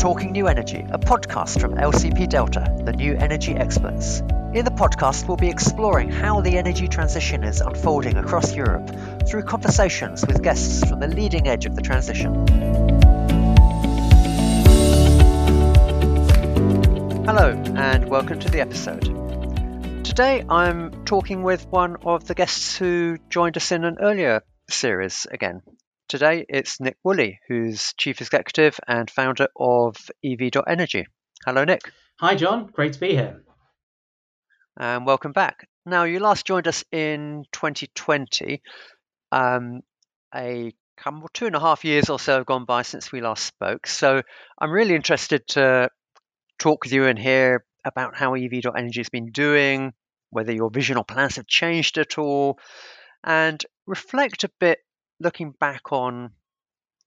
Talking New Energy, a podcast from LCP Delta, the new energy experts. In the podcast, we'll be exploring how the energy transition is unfolding across Europe through conversations with guests from the leading edge of the transition. Hello, and welcome to the episode. Today I'm talking with one of the guests who joined us in an earlier series again. Today it's Nick Woolley, who's Chief Executive and founder of EV.energy. Hello, Nick. Hi, John. Great to be here. And welcome back. Now, you last joined us in 2020. Um, a couple, two and a half years or so have gone by since we last spoke. So I'm really interested to talk with you and hear about how EV.energy has been doing, whether your vision or plans have changed at all, and reflect a bit looking back on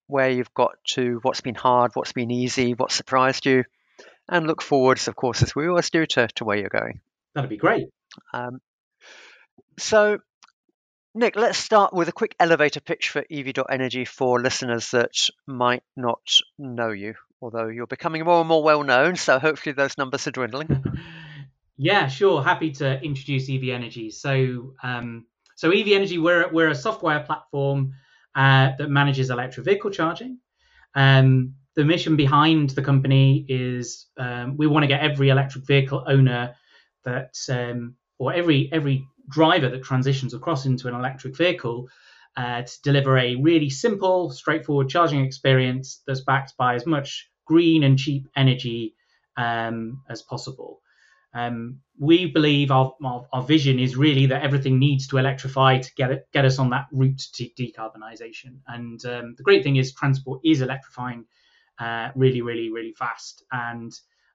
where you've got to, what's been hard, what's been easy, what surprised you, and look forwards, of course, as we always do, to, to where you're going. That'd be great. Um, so, Nick, let's start with a quick elevator pitch for EV.energy for listeners that might not know you, although you're becoming more and more well known, so hopefully those numbers are dwindling. yeah, sure. Happy to introduce EV Energy. So, um, so EV Energy, we're, we're a software platform uh, that manages electric vehicle charging. Um, the mission behind the company is um, we want to get every electric vehicle owner that, um, or every every driver that transitions across into an electric vehicle, uh, to deliver a really simple, straightforward charging experience that's backed by as much green and cheap energy um, as possible. Um, we believe our, our, our, vision is really that everything needs to electrify to get it, get us on that route to decarbonisation. And um, the great thing is transport is electrifying uh, really, really, really fast. And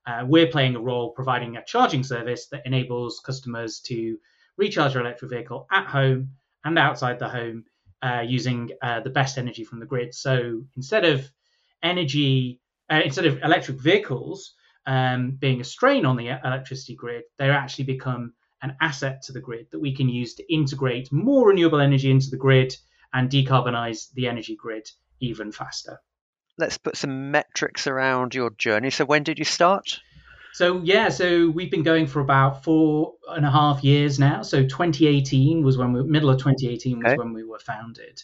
uh, we're playing a role providing a charging service that enables customers to recharge their electric vehicle at home and outside the home uh, using uh, the best energy from the grid. So instead of energy, uh, instead of electric vehicles um, being a strain on the electricity grid, they actually become an asset to the grid that we can use to integrate more renewable energy into the grid and decarbonize the energy grid even faster. Let's put some metrics around your journey. So, when did you start? So, yeah, so we've been going for about four and a half years now. So, 2018 was when we, middle of 2018 was okay. when we were founded.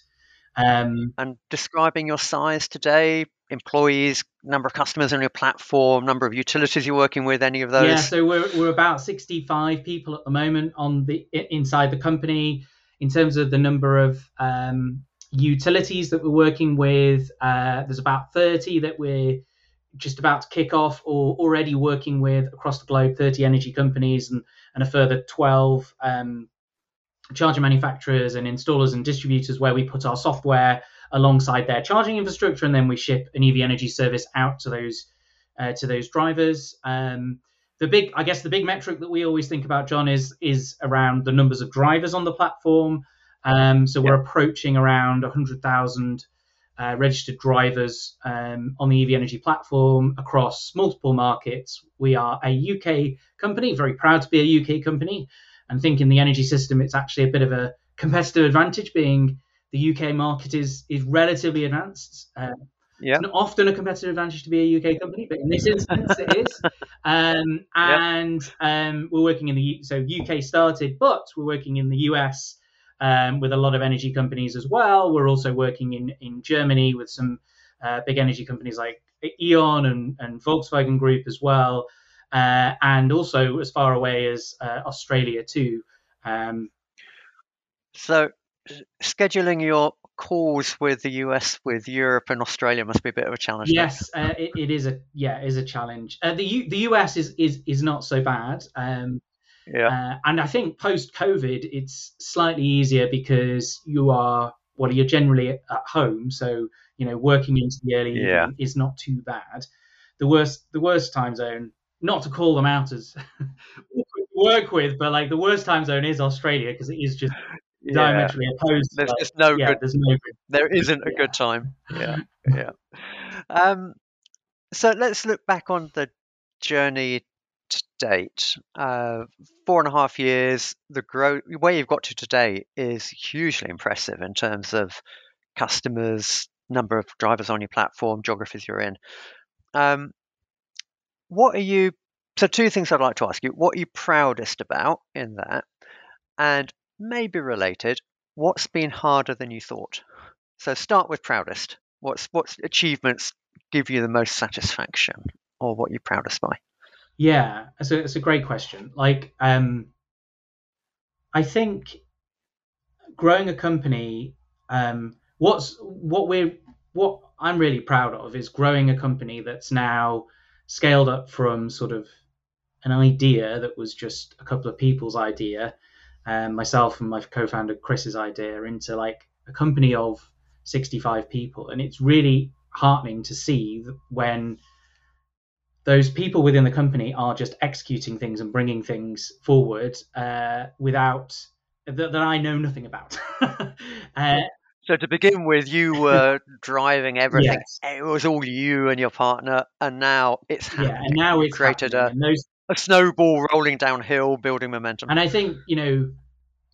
Um, and describing your size today, employees, number of customers on your platform, number of utilities you're working with, any of those? Yeah, so we're, we're about 65 people at the moment on the inside the company. In terms of the number of um, utilities that we're working with, uh, there's about 30 that we're just about to kick off or already working with across the globe, 30 energy companies and, and a further 12 um, charger manufacturers and installers and distributors where we put our software alongside their charging infrastructure and then we ship an EV energy service out to those uh, to those drivers. Um, the big, I guess, the big metric that we always think about, John, is is around the numbers of drivers on the platform. Um, so we're approaching around 100,000 uh, registered drivers um, on the EV Energy platform across multiple markets. We are a UK company, very proud to be a UK company and think in the energy system it's actually a bit of a competitive advantage being the UK market is is relatively advanced. Uh, yeah. It's not often a competitive advantage to be a UK company, but in this instance it is. Um, and um, we're working in the so UK started, but we're working in the US um, with a lot of energy companies as well. We're also working in in Germany with some uh, big energy companies like E.ON and, and Volkswagen Group as well uh, and also as far away as uh, Australia too. Um, so, scheduling your calls with the US, with Europe and Australia must be a bit of a challenge. Yes, uh, it, it is a yeah, is a challenge. Uh, the U, the US is is is not so bad. Um, yeah, uh, and I think post COVID, it's slightly easier because you are well, you're generally at home, so you know working into the early yeah. evening is not too bad. The worst the worst time zone not to call them out as work with, but like the worst time zone is Australia because it is just yeah. diametrically opposed. There's just no yeah, good. There's no good. There isn't a yeah. good time. Yeah, yeah. Um, so let's look back on the journey to date. Uh, four and a half years. The growth where you've got to today is hugely impressive in terms of customers, number of drivers on your platform, geographies you're in. Um, what are you? So, two things I'd like to ask you. What are you proudest about in that? And maybe related, what's been harder than you thought? So, start with proudest. What's what achievements give you the most satisfaction, or what you're proudest by? Yeah, it's a, it's a great question. Like, um, I think growing a company, um, what's what we're what I'm really proud of is growing a company that's now scaled up from sort of an idea that was just a couple of people's idea, um, myself and my co-founder Chris's idea, into like a company of 65 people, and it's really heartening to see when those people within the company are just executing things and bringing things forward uh, without that, that, I know nothing about. uh, so to begin with, you were driving everything. Yes. It was all you and your partner, and now it's happening. Yeah, and now it's created a, those... a snowball rolling downhill, building momentum. And I think you know,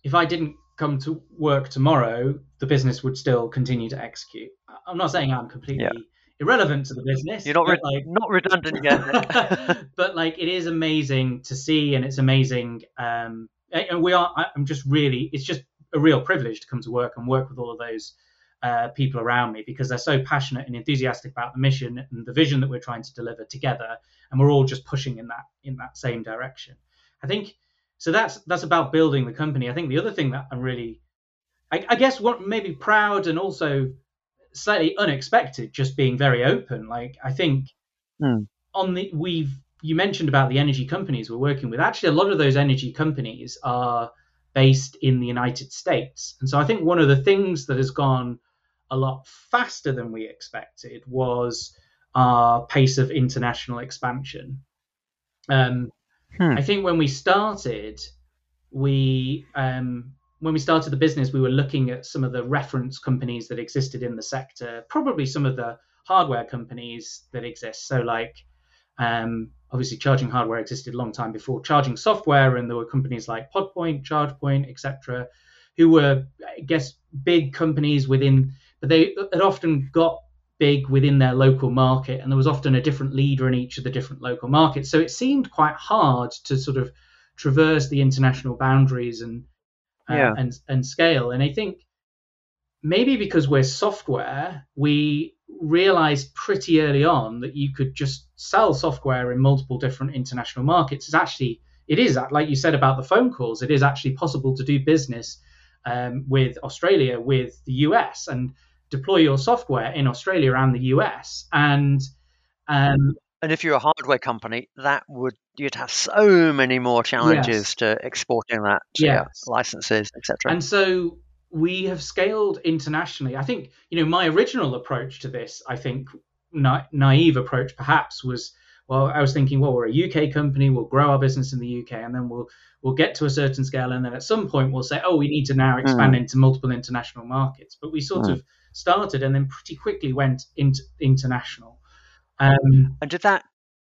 if I didn't come to work tomorrow, the business would still continue to execute. I'm not saying I'm completely yeah. irrelevant to the business. You're not re- like, not redundant yet. but like, it is amazing to see, and it's amazing. Um, and we are. I'm just really. It's just a real privilege to come to work and work with all of those uh, people around me because they're so passionate and enthusiastic about the mission and the vision that we're trying to deliver together, and we're all just pushing in that in that same direction. I think so. That's that's about building the company. I think the other thing that I'm really, I, I guess, what maybe proud and also slightly unexpected, just being very open. Like I think mm. on the we've you mentioned about the energy companies we're working with. Actually, a lot of those energy companies are based in the United States. And so I think one of the things that has gone a lot faster than we expected was our pace of international expansion. Um, hmm. I think when we started, we um, when we started the business, we were looking at some of the reference companies that existed in the sector, probably some of the hardware companies that exist. So like um, obviously charging hardware existed a long time before charging software, and there were companies like PodPoint, ChargePoint, etc., who were, I guess, big companies within, but they had often got big within their local market, and there was often a different leader in each of the different local markets. So it seemed quite hard to sort of traverse the international boundaries and uh, yeah. and and scale. And I think maybe because we're software, we realized pretty early on that you could just sell software in multiple different international markets. It's actually, it is, like you said about the phone calls, it is actually possible to do business um, with Australia, with the US, and deploy your software in Australia and the US. And um, and if you're a hardware company, that would you'd have so many more challenges yes. to exporting that to yes. licenses, etc. And so we have scaled internationally. I think, you know, my original approach to this, I think, na- naive approach perhaps was, well, I was thinking, well, we're a UK company, we'll grow our business in the UK, and then we'll we'll get to a certain scale, and then at some point we'll say, oh, we need to now expand mm. into multiple international markets. But we sort mm. of started and then pretty quickly went into international. Um, and did that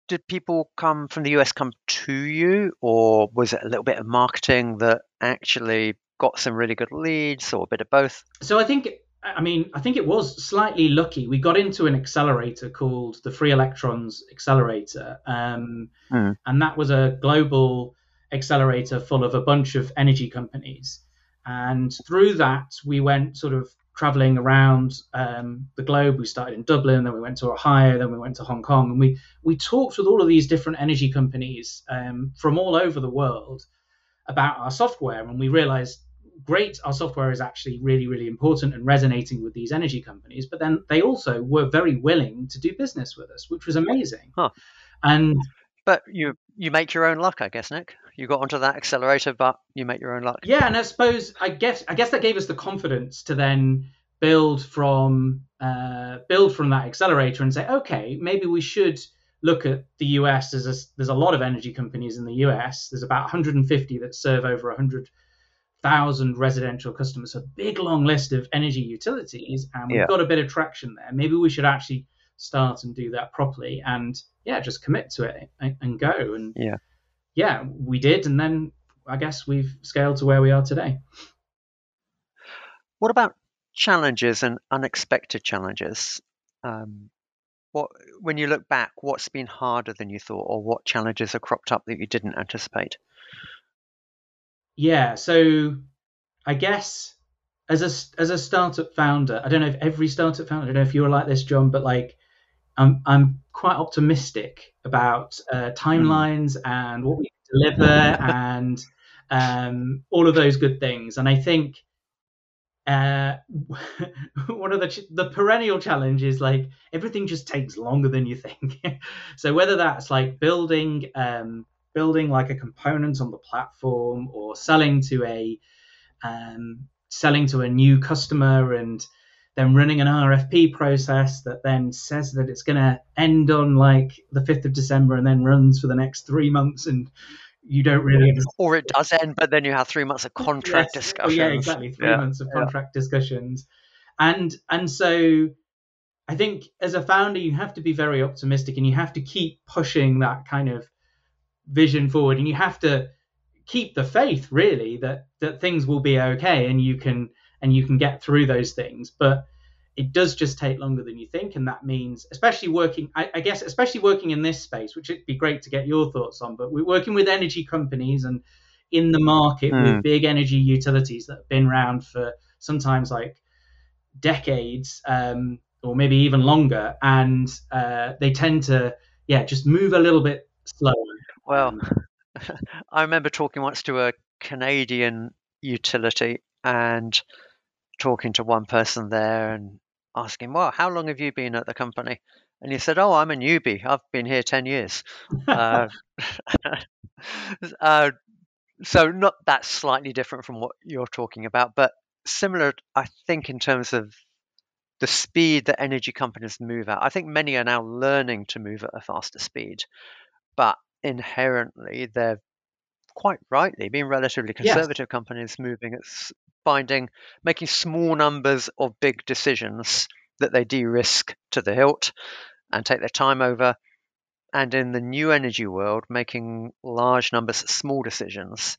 did people come from the US come to you, or was it a little bit of marketing that actually got some really good leads or a bit of both? So I think I mean, I think it was slightly lucky. We got into an accelerator called the Free Electrons Accelerator, um, mm. and that was a global accelerator full of a bunch of energy companies. And through that, we went sort of traveling around um, the globe. We started in Dublin, then we went to Ohio, then we went to Hong Kong, and we we talked with all of these different energy companies um, from all over the world about our software, and we realized great, our software is actually really, really important and resonating with these energy companies. But then they also were very willing to do business with us, which was amazing. Huh. And but you you make your own luck, I guess, Nick. You got onto that accelerator, but you make your own luck. Yeah, and I suppose I guess I guess that gave us the confidence to then build from uh, build from that accelerator and say, okay, maybe we should look at the US. There's a, there's a lot of energy companies in the US. There's about 150 that serve over 100 thousand residential customers, a big long list of energy utilities, and we've yeah. got a bit of traction there. Maybe we should actually start and do that properly, and yeah, just commit to it and, and go. And yeah, yeah, we did, and then I guess we've scaled to where we are today. What about challenges and unexpected challenges? Um, What when you look back, what's been harder than you thought, or what challenges have cropped up that you didn't anticipate? Yeah, so I guess as a as a startup founder, I don't know if every startup founder, I don't know if you're like this, John, but like I'm I'm quite optimistic about uh, timelines mm. and what we deliver and um, all of those good things. And I think uh, one of the the perennial challenge is like everything just takes longer than you think. so whether that's like building um, building like a component on the platform or selling to a um, selling to a new customer and then running an RFP process that then says that it's going to end on like the 5th of December and then runs for the next three months and you don't really understand. or it does end but then you have three months of contract yes. discussions oh, yeah exactly three yeah. months of contract yeah. discussions and and so i think as a founder you have to be very optimistic and you have to keep pushing that kind of vision forward and you have to keep the faith really that that things will be okay and you can and you can get through those things but it does just take longer than you think and that means especially working I, I, guess especially working in this space which it'd be great to get your thoughts on but we're working with energy companies and in the market mm. with hmm. big energy utilities that have been around for sometimes like decades um, or maybe even longer and uh, they tend to yeah just move a little bit slower well um, i remember talking once to a canadian utility and talking to one person there and asking, well, how long have you been at the company? And he said, oh, I'm a newbie. I've been here 10 years. uh, uh, so not that slightly different from what you're talking about, but similar, I think, in terms of the speed that energy companies move at. I think many are now learning to move at a faster speed, but inherently they're quite rightly being relatively conservative yes. companies moving at finding making small numbers of big decisions that they de-risk to the hilt and take their time over and in the new energy world making large numbers of small decisions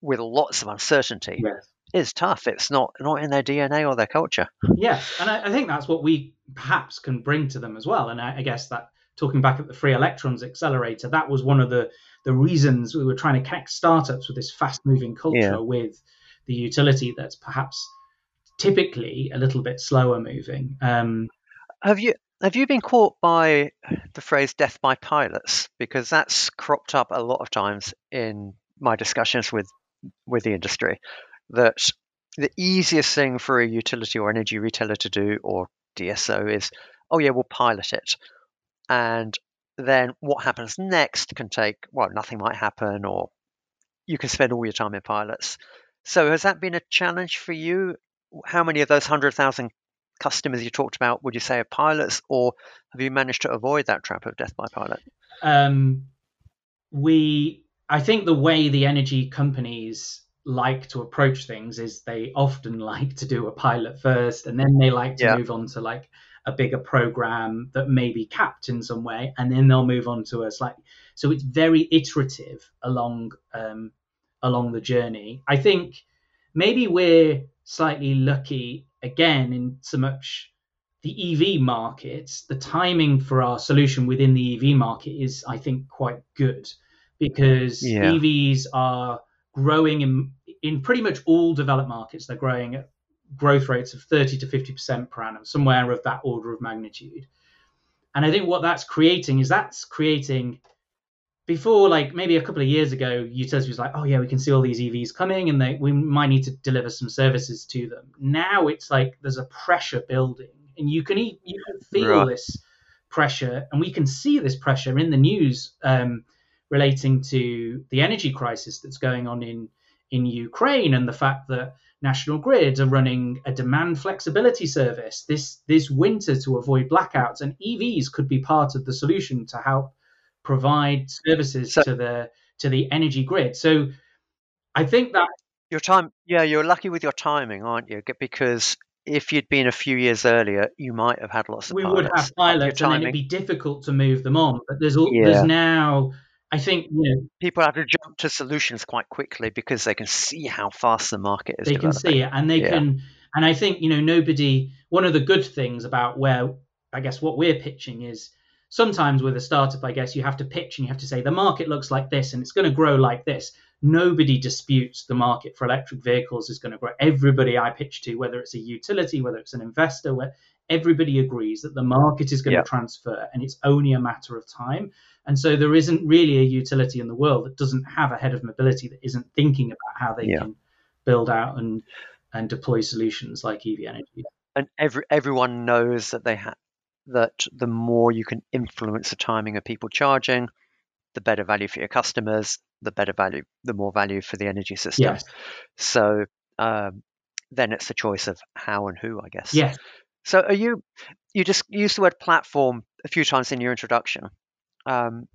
with lots of uncertainty yes. is tough it's not not in their dna or their culture yes and I, I, think that's what we perhaps can bring to them as well and I, I guess that talking back at the free electrons accelerator that was one of the the reasons we were trying to connect startups with this fast moving culture yeah. with the utility that's perhaps typically a little bit slower moving. Um, have you have you been caught by the phrase "death by pilots"? Because that's cropped up a lot of times in my discussions with with the industry. That the easiest thing for a utility or energy retailer to do, or DSO, is oh yeah, we'll pilot it, and then what happens next can take well, nothing might happen, or you can spend all your time in pilots. So has that been a challenge for you? How many of those 100,000 customers you talked about would you say are pilots, or have you managed to avoid that trap of death by pilot? Um, we, I think the way the energy companies like to approach things is they often like to do a pilot first, and then they like to yeah. move on to like a bigger program that may be capped in some way, and then they'll move on to a slightly. So it's very iterative along um, along the journey. I think maybe we're slightly lucky again in so much the EV market, the timing for our solution within the EV market is, I think, quite good because yeah. EVs are growing in, in pretty much all developed markets. They're growing at growth rates of 30 to 50% per annum, somewhere of that order of magnitude. And I think what that's creating is that's creating before like maybe a couple of years ago utility was like oh yeah we can see all these evs coming and they, we might need to deliver some services to them now it's like there's a pressure building and you can you can feel right. this pressure and we can see this pressure in the news um, relating to the energy crisis that's going on in in ukraine and the fact that national grid are running a demand flexibility service this this winter to avoid blackouts and evs could be part of the solution to help provide services so, to the to the energy grid. So I think that your time, yeah, you're lucky with your timing, aren't you? Because if you'd been a few years earlier, you might have had lots of. We pilots. would have pilots, and then it'd be difficult to move them on. But there's yeah. there's now. I think you know, people have to jump to solutions quite quickly because they can see how fast the market is. They developing. can see it, and they yeah. can. And I think you know nobody. One of the good things about where I guess what we're pitching is sometimes with a startup, I guess you have to pitch and you have to say the market looks like this and it's going to grow like this. Nobody disputes the market for electric vehicles is going to grow. Everybody I pitch to, whether it's a utility, whether it's an investor, where everybody agrees that the market is going yeah. to transfer and it's only a matter of time. And so there isn't really a utility in the world that doesn't have a head of mobility that isn't thinking about how they yeah. can build out and and deploy solutions like EV energy. And every everyone knows that they have that the more you can influence the timing of people charging, the better value for your customers, the better value, the more value for the energy system. Yes. So um, then it's a choice of how and who, I guess. Yes. So are you? You just used the word platform a few times in your introduction. Um,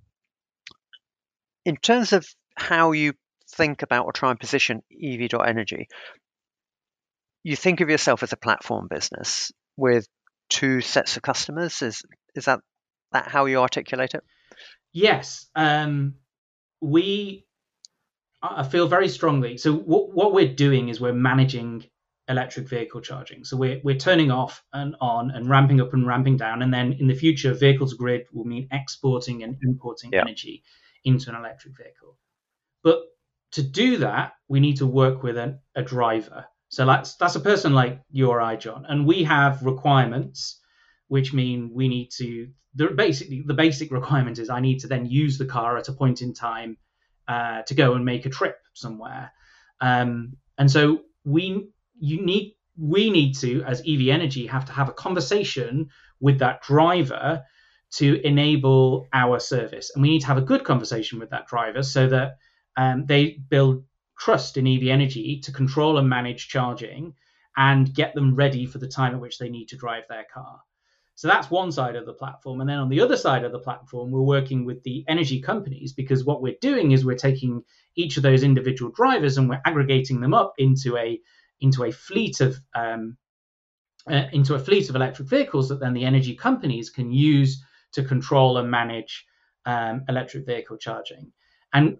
in terms of how you think about or try and position EV.energy, you think of yourself as a platform business with two sets of customers. Is is that that how you articulate it? Yes, um, we. I feel very strongly. So what what we're doing is we're managing electric vehicle charging. So we're we're turning off and on and ramping up and ramping down, and then in the future, vehicle to grid will mean exporting and importing yeah. energy into an electric vehicle. But to do that, we need to work with an, a driver. So that's that's a person like you or I, John, and we have requirements, which mean we need to. The basically the basic requirement is I need to then use the car at a point in time uh, to go and make a trip somewhere, um, and so we you need we need to as EV Energy have to have a conversation with that driver to enable our service, and we need to have a good conversation with that driver so that um, they build trust in EV energy to control and manage charging and get them ready for the time at which they need to drive their car. So that's one side of the platform. And then on the other side of the platform, we're working with the energy companies because what we're doing is we're taking each of those individual drivers and we're aggregating them up into a into a fleet of um, uh, into a fleet of electric vehicles that then the energy companies can use to control and manage um, electric vehicle charging. And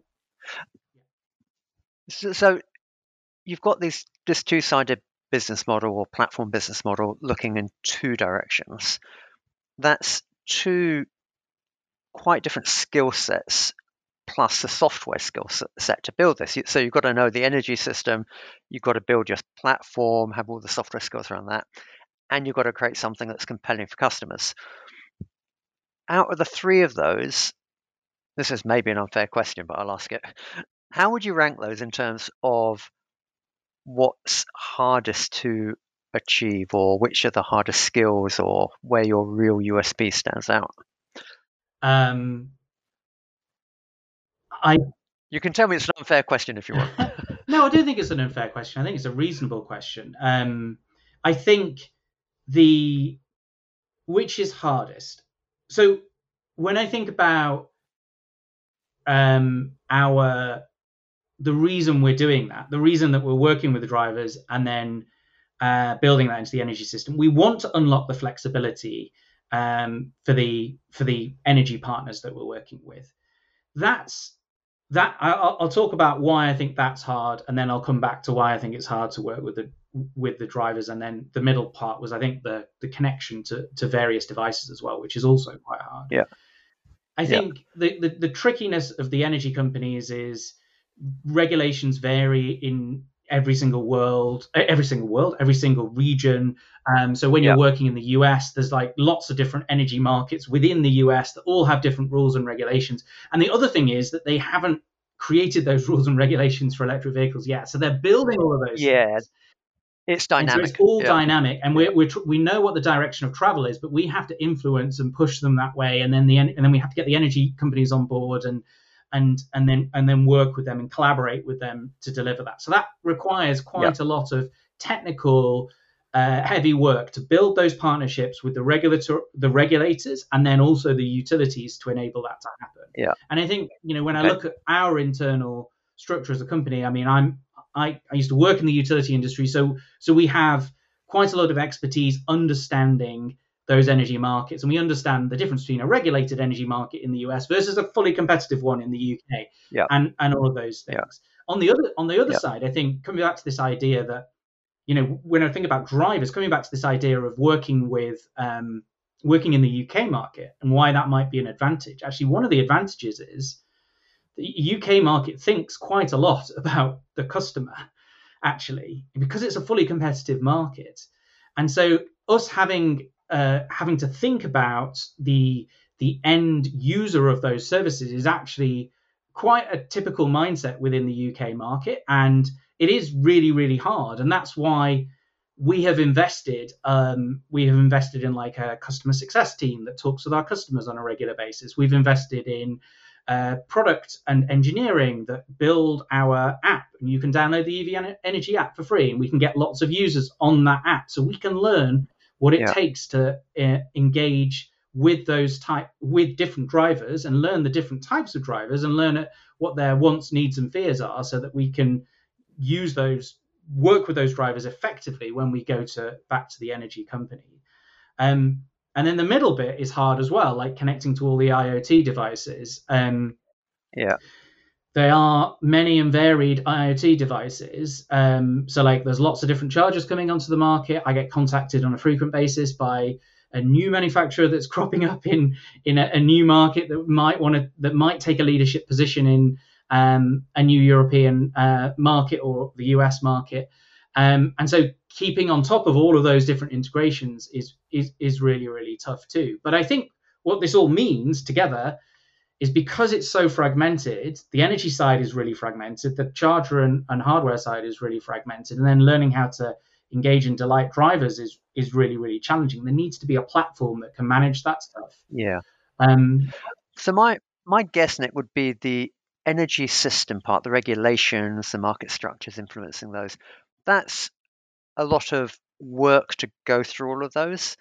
so, so you've got this this two sided business model or platform business model looking in two directions. That's two quite different skill sets plus the software skill set to build this. So you've got to know the energy system, you've got to build your platform, have all the software skills around that, and you've got to create something that's compelling for customers. Out of the three of those, this is maybe an unfair question, but I'll ask it. How would you rank those in terms of what's hardest to achieve, or which are the hardest skills, or where your real USP stands out? Um, I. You can tell me it's an unfair question if you want. no, I don't think it's an unfair question. I think it's a reasonable question. Um, I think the which is hardest. So when I think about um, our the reason we're doing that, the reason that we're working with the drivers and then uh, building that into the energy system, we want to unlock the flexibility um, for the for the energy partners that we're working with. That's that. I'll, I'll, talk about why I think that's hard, and then I'll come back to why I think it's hard to work with the with the drivers. And then the middle part was I think the the connection to to various devices as well, which is also quite hard. Yeah. I think yeah. the, the the trickiness of the energy companies is regulations vary in every single world, every single world, every single region. Um, so when you're yeah. working in the US, there's like lots of different energy markets within the US that all have different rules and regulations. And the other thing is that they haven't created those rules and regulations for electric vehicles yet. So they're building all of those. Yeah. Things. It's dynamic. So it's all yeah. dynamic, and we we we know what the direction of travel is, but we have to influence and push them that way, and then the and then we have to get the energy companies on board, and and and then and then work with them and collaborate with them to deliver that. So that requires quite a lot of technical uh, heavy work to build those partnerships with the regulator, the regulators, and then also the utilities to enable that to happen. Yeah. And I think you know when. I look at our internal structure as a company, I mean I'm I, I used to work in the utility industry, so so we have quite a lot of expertise understanding those energy markets. And we understand the difference between a regulated energy market in the US versus a fully competitive one in the UK yeah. and, and all of those things. Yeah. On the other on the other yeah. side, I think coming back to this idea that, you know, when I think about drivers, coming back to this idea of working with um, working in the UK market and why that might be an advantage. Actually, one of the advantages is the UK market thinks quite a lot about the customer, actually, because it's a fully competitive market. And so us having uh, having to think about the the end user of those services is actually quite a typical mindset within the UK market, and it is really really hard, and that's why we have invested um, we have invested in like a customer success team that talks with our customers on a regular basis. We've invested in uh, product and engineering that build our app. And you can download the ev energy app for free and we can get lots of users on that app. So we can learn what it yeah. takes to uh, engage with those type with different drivers and learn the different types of drivers and learn what their wants needs and fears are so that we can use those work with those drivers effectively when we go to back to the energy company. Um, and then the middle bit is hard as well, like connecting to all the IoT devices. Um, yeah. There are many and varied IoT devices. Um, so, like, there's lots of different chargers coming onto the market. I get contacted on a frequent basis by a new manufacturer that's cropping up in in a, a new market that might want to that might take a leadership position in um, a new European uh, market or the US market. Um, and so keeping on top of all of those different integrations is, is is really really tough too. But I think what this all means together is because it's so fragmented, the energy side is really fragmented, the charger and, and hardware side is really fragmented, and then learning how to engage and delight drivers is is really really challenging. There needs to be a platform that can manage that stuff. Yeah. Um, so my my guess, Nick, would be the energy system part, the regulations, the market structures influencing those, that's a lot of work to go through all of those.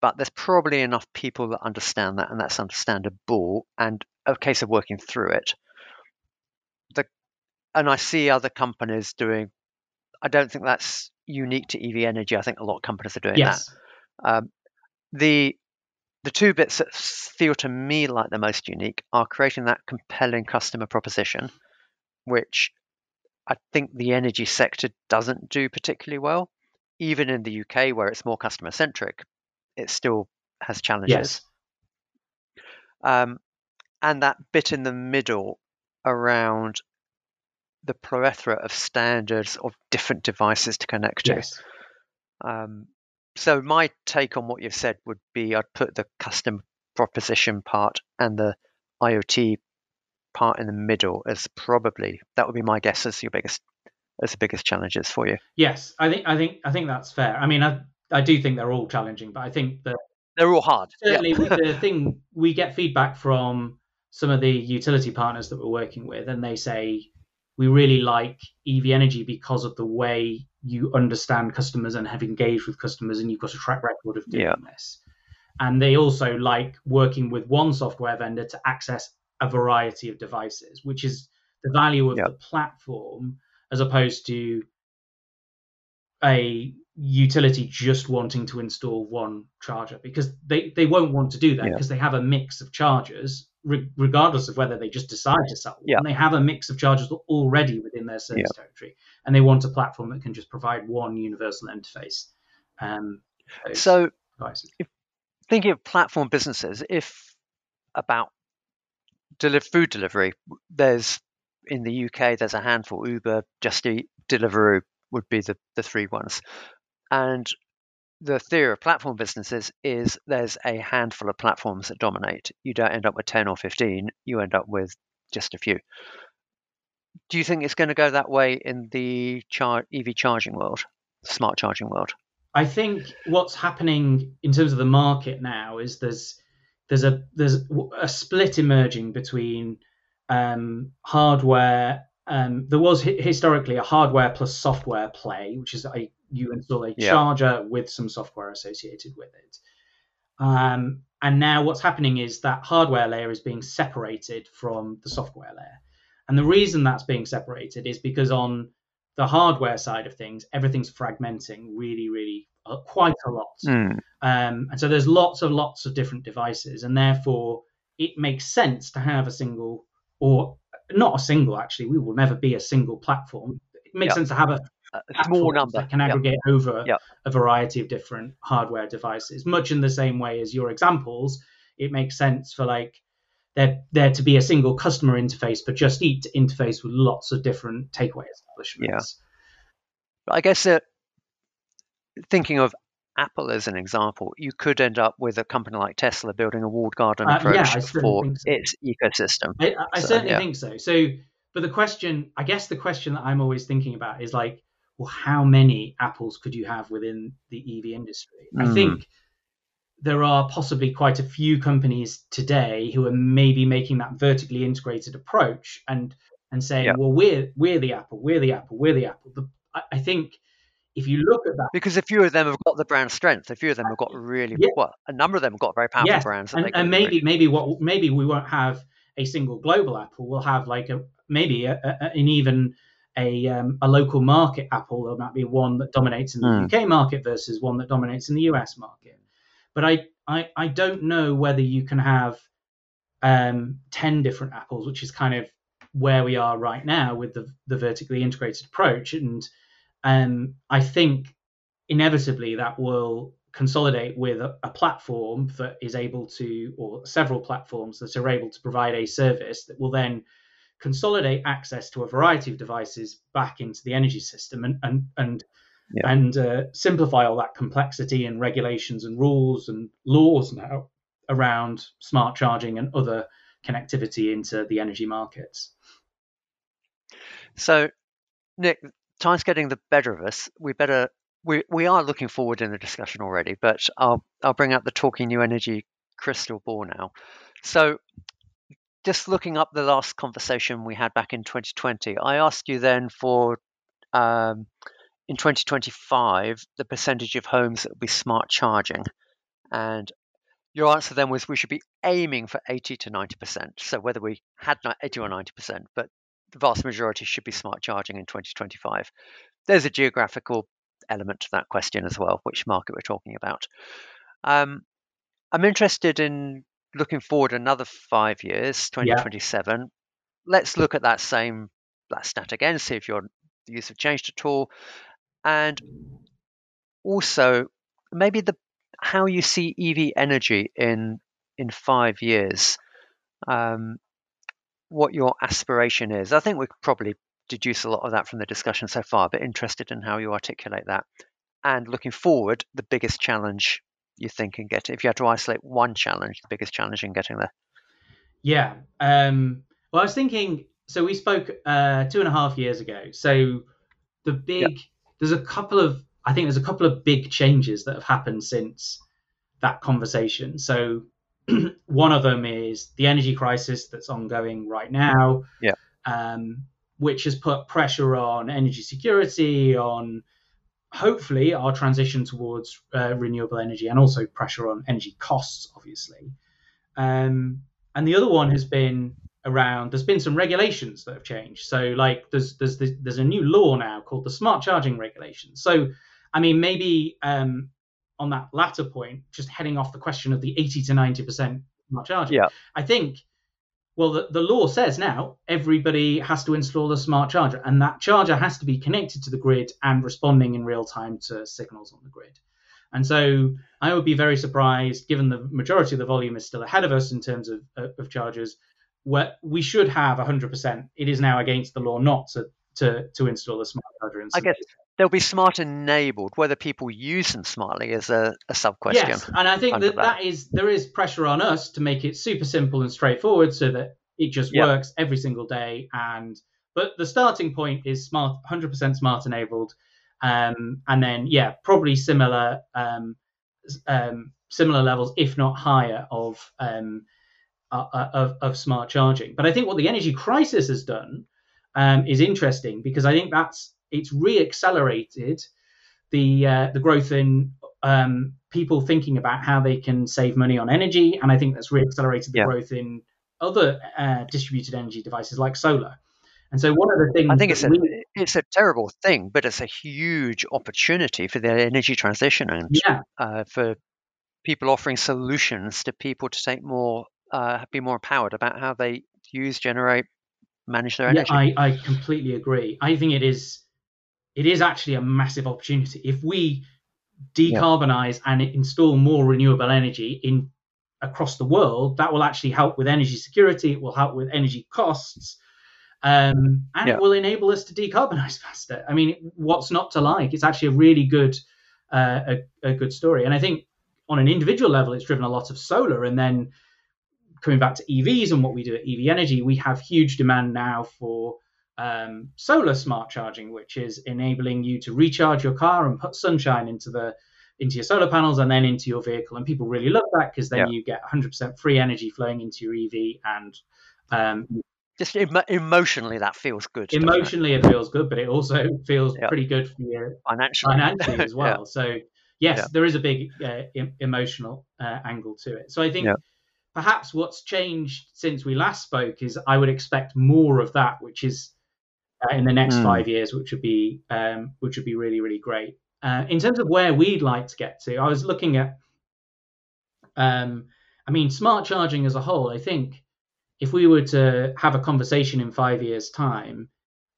But there's probably enough people that understand that, and that's understandable, and a case of working through it. The, and I see other companies doing. I don't think that's unique to EV energy. I think a lot of companies are doing yes. that. Um, the the two bits that feel to me like the most unique are creating that compelling customer proposition, which I think the energy sector doesn't do particularly well. Even in the UK, where it's more customer centric, it still has challenges. Yes. Um, and that bit in the middle around the plethora of standards of different devices to connect yes. to. Um, so my take on what you've said would be I'd put the custom proposition part and the IoT part in the middle as probably that would be my guess as your biggest as the biggest challenges for you. Yes, I think I think I think that's fair. I mean, I I do think they're all challenging, but I think that they're all hard. Certainly, yeah. the thing we get feedback from some of the utility partners that we're working with, and they say we really like EV Energy because of the way you understand customers and have engaged with customers and you've got a track record of doing yeah. this. And they also like working with one software vendor to access a variety of devices, which is the value of yeah. the platform as opposed to a utility just wanting to install one charger because they, they won't want to do that yeah. because they have a mix of chargers re- regardless of whether they just decide to sell yeah. And they have a mix of chargers already within their service yeah. territory, and they want a platform that can just provide one universal interface. Um, so, if, thinking of platform businesses, if about deli- food delivery, there's in the UK there's a handful. Uber, Just Eat, Deliveroo would be the the three ones, and the theory of platform businesses is there's a handful of platforms that dominate. You don't end up with 10 or 15, you end up with just a few. Do you think it's going to go that way in the char- EV charging world, smart charging world? I think what's happening in terms of the market now is there's there's a there's a split emerging between um, hardware. Um, there was historically a hardware plus software play, which is a you install a yeah. charger with some software associated with it. Um, and now what's happening is that hardware layer is being separated from the software layer. And the reason that's being separated is because on the hardware side of things, everything's fragmenting really, really uh, quite a lot. Mm. Um, and so there's lots of lots of different devices, and therefore it makes sense to have a single or not a single actually we will never be a single platform it makes sense to have a a small number that can aggregate yep. over yep. a variety of different hardware devices. Much in the same way as your examples, it makes sense for like there there to be a single customer interface for Just Eat to interface with lots of different takeaway establishments. Yeah. I guess uh, thinking of Apple as an example, you could end up with a company like Tesla building a walled garden approach uh, yeah, for so. its ecosystem. I, I so, certainly yeah. think so. So, but the question, I guess, the question that I'm always thinking about is like, well, how many apples could you have within the EV industry? Mm. I hmm. think there are possibly quite a few companies today who are maybe making that vertically integrated approach and and saying, yep. well, we're we're the Apple, we're the Apple, we're the Apple. The, I, I think if you look at that, because a few of them have got the brand strength, a few of them have got really yeah. well, a number of them have got very powerful yes. brands, and, and maybe maybe what maybe we won't have a single global Apple. We'll have like a maybe a, a, an even a um, a local market Apple. There might be one that dominates in the mm. UK market versus one that dominates in the US market. But I I, I don't know whether you can have um, ten different Apples, which is kind of where we are right now with the the vertically integrated approach and um, I think inevitably that will consolidate with a, a, platform that is able to, or several platforms that are able to provide a service that will then consolidate access to a variety of devices back into the energy system and and and yeah. and uh, simplify all that complexity and regulations and rules and laws now around smart charging and other connectivity into the energy markets. So, Nick, time's getting the better of us. We better we we are looking forward in the discussion already, but I'll I'll bring out the talking new energy crystal ball now. So just looking up the last conversation we had back in 2020, I asked you then for um, in 2025 the percentage of homes that will be smart charging, and your answer then was we should be aiming for 80 to 90 percent. So whether we had 80 or 90 percent, but the vast majority should be smart charging in 2025. There's a geographical element to that question as well, which market we're talking about. Um, I'm interested in looking forward another five years, 2027. Yeah. Let's look at that same that stat again, see if your views have changed at all, and also maybe the how you see EV energy in in five years. Um, what your aspiration is. I think we could probably deduce a lot of that from the discussion so far, but interested in how you articulate that. And looking forward, the biggest challenge you think in getting, if you had to isolate one challenge, the biggest challenge in getting there. Yeah. Um, well, I was thinking, so we spoke uh, two and a half years ago. So the big, yep. there's a couple of, I think there's a couple of big changes that have happened since that conversation. So one of them is the energy crisis that's ongoing right now, yeah. um, which has put pressure on energy security, on hopefully our transition towards uh, renewable energy, and also pressure on energy costs, obviously. Um, and the other one has been around. There's been some regulations that have changed. So, like, there's there's there's a new law now called the Smart Charging Regulation. So, I mean, maybe um, on that latter point, just heading off the question of the 80 to 90% smart charging. Yeah. I think, well, the, the law says now everybody has to install a smart charger, and that charger has to be connected to the grid and responding in real time to signals on the grid. And so I would be very surprised, given the majority of the volume is still ahead of us in terms of, uh, of chargers, where we should have 100%. It is now against the law not to to, to install a smart charger. I guess they'll be smart enabled. Whether people use them smartly is a, a sub question. Yes, and I think that, that that is there is pressure on us to make it super simple and straightforward so that it just yep. works every single day. And but the starting point is smart, 100% smart enabled, um, and then yeah, probably similar um, um, similar levels, if not higher, of um, uh, uh, of, of smart charging. But I think what the energy crisis has done um, is interesting because I think that's it's re-accelerated the uh, the growth in um, people thinking about how they can save money on energy, and I think that's re-accelerated the yeah. growth in other uh, distributed energy devices like solar. And so one of the things I think it's a we, it's a terrible thing, but it's a huge opportunity for the energy transition and yeah. uh, for people offering solutions to people to take more uh, be more empowered about how they use, generate, manage their energy. Yeah, I, I completely agree. I think it is it is actually a massive opportunity. If we decarbonize yeah. and install more renewable energy in across the world, that will actually help with energy security. It will help with energy costs, um, and yeah. it will enable us to decarbonize faster. I mean, what's not to like? It's actually a really good, uh, a, a good story. And I think on an individual level, it's driven a lot of solar. And then coming back to EVs and what we do at EV Energy, we have huge demand now for um, solar smart charging, which is enabling you to recharge your car and put sunshine into the into your solar panels and then into your vehicle. And people really love that because then yeah. you get 100% free energy flowing into your EV and um, just em- emotionally that feels good. Emotionally, it? it? feels good, but it also feels yeah. pretty good for you financially, financially as well. yeah. So yes, there is a big uh, emotional uh, angle to it. So I think perhaps what's changed since we last spoke is I would expect more of that, which is uh, in the next mm. five years, which would be um, which would be really really great. Uh, in terms of where we'd like to get to, I was looking at, um, I mean, smart charging as a whole. I think if we were to have a conversation in five years' time,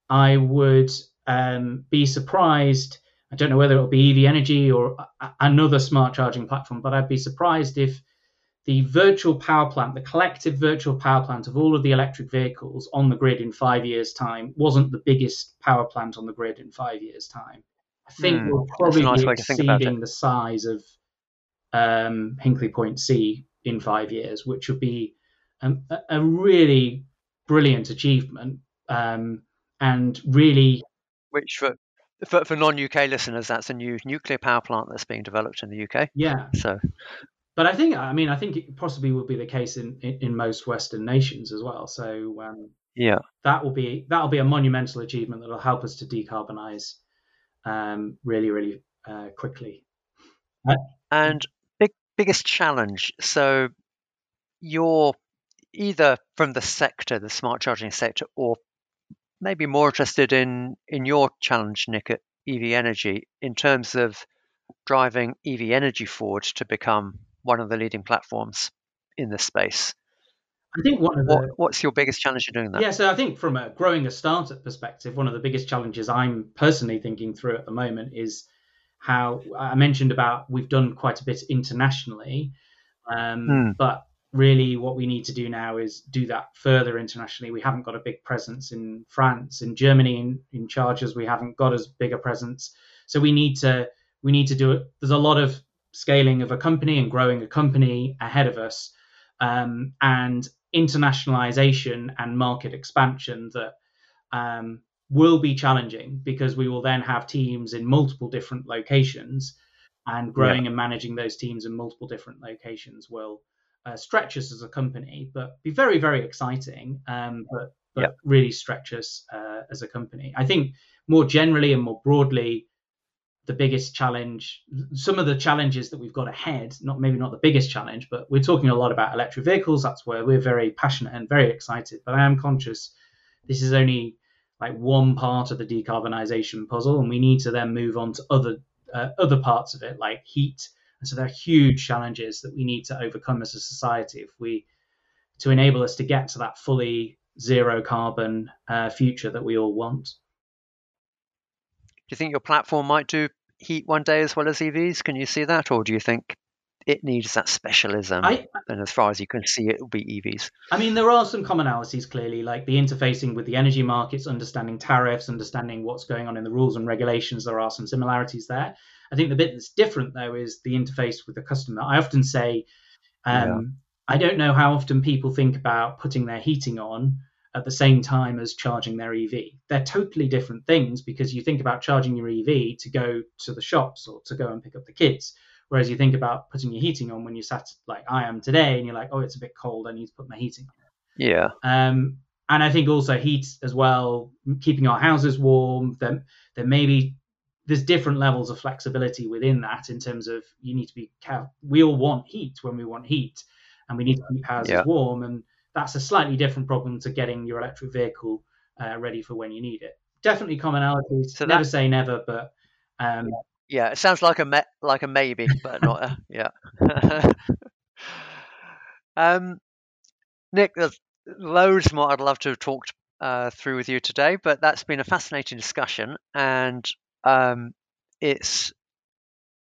I would um, be surprised. I don't know whether it'll be EV Energy or a- another smart charging platform, but I'd be surprised if the virtual power plant, the collective virtual power plant of all of the electric vehicles on the grid in five years' time, wasn't the biggest power plant on the grid in five years' time. I think mm, we'll probably nice be exceeding the size of um, Hinkley Point C in five years, which would be um, a, a, really brilliant achievement um, and really. Which for, for, for non UK listeners, that's a new nuclear power plant that's being developed in the UK. Yeah. So. But I think, I mean, I think it possibly will be the case in, in, in most Western nations as well. So um, yeah, that will be that will be a monumental achievement that will help us to decarbonize um, really, really uh, quickly. And big biggest challenge. So you're either from the sector, the smart charging sector, or maybe more interested in in your challenge, Nick, at EV Energy in terms of driving EV Energy forward to become one of the leading platforms in this space. I think one of the, what, what's your biggest challenge in doing that? Yeah, so I think from a growing a startup perspective, one of the biggest challenges I'm personally thinking through at the moment is how I mentioned about we've done quite a bit internationally, um, hmm. but really what we need to do now is do that further internationally. We haven't got a big presence in France, in Germany, in, in chargers. We haven't got as big a presence, so we need to we need to do it. There's a lot of scaling of a company and growing a company ahead of us, um, and internationalization and market expansion that um, will be challenging because we will then have teams in multiple different locations and growing yeah. and managing those teams in multiple different locations will uh, stretch us as a company but be very very exciting um, but, but yeah. really stretch us uh, as a company i think more generally and more broadly the biggest challenge some of the challenges that we've got ahead not maybe not the biggest challenge but we're talking a lot about electric vehicles. That's where we're very passionate and very excited. But i am conscious this is only like one part of the decarbonisation puzzle and we need to then move on to other uh, other parts of it like heat. And so there are huge challenges that we need to overcome as a society if we to enable us to get to that fully zero carbon uh, future that we all want. Do you think your platform might do heat one day as well as EVs? Can you see that, or do you think it needs that specialism? I, and as far as you can see, it will be EVs. I mean, there are some commonalities clearly, like the interfacing with the energy markets, understanding tariffs, understanding what's going on in the rules and regulations. There are some similarities there. I think the bit that's different though is the interface with the customer. I often say, um, yeah. I don't know how often people think about putting their heating on at the same time as charging their EV. They're totally different things because you think about charging your EV to go to the shops or to go and pick up the kids. Whereas you think about putting your heating on when you're sat like I am today and you're like, oh, it's a bit cold. I need to put my heating on. Yeah. Um, and I think also heat as well, keeping our houses warm. Then there may be there's different levels of flexibility within that in terms of you need to be we all want heat when we want heat and we need to keep houses yeah. warm and that's a slightly different problem to getting your electric vehicle uh, ready for when you need it. Definitely commonalities. So never say never, but um, yeah, it sounds like a me- like a maybe, but not a yeah. um, Nick, there's loads more I'd love to have talked uh, through with you today, but that's been a fascinating discussion, and um, it's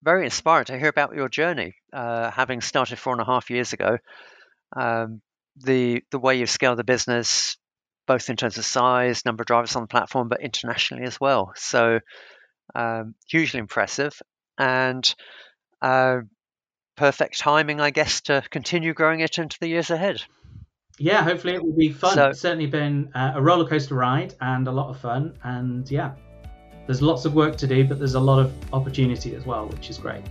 very inspiring to hear about your journey, uh, having started four and a half years ago. Um, the the way you've scaled the business, both in terms of size, number of drivers on the platform, but internationally as well. So um, hugely impressive and uh, perfect timing, I guess, to continue growing it into the years ahead. Yeah, hopefully it will be fun. So, it's certainly been uh, a roller coaster ride and a lot of fun. And yeah, there's lots of work to do, but there's a lot of opportunity as well, which is great.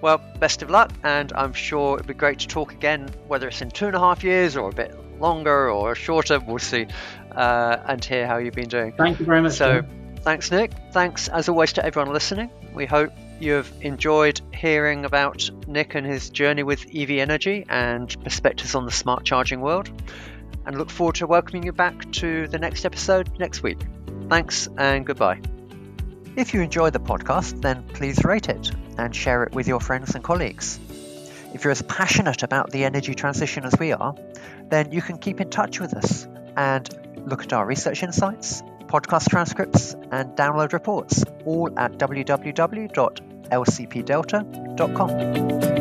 Well, best of luck, and I'm sure it'd be great to talk again, whether it's in two and a half years or a bit longer or shorter. We'll see, uh, and hear how you've been doing. Thank you very much. So, thanks, Nick. Thanks as always to everyone listening. We hope you've enjoyed hearing about Nick and his journey with EV energy and perspectives on the smart charging world, and look forward to welcoming you back to the next episode next week. Thanks and goodbye. If you enjoy the podcast, then please rate it and share it with your friends and colleagues. If you're as passionate about the energy transition as we are, then you can keep in touch with us and look at our research insights, podcast transcripts, and download reports, all at www.lcpdelta.com.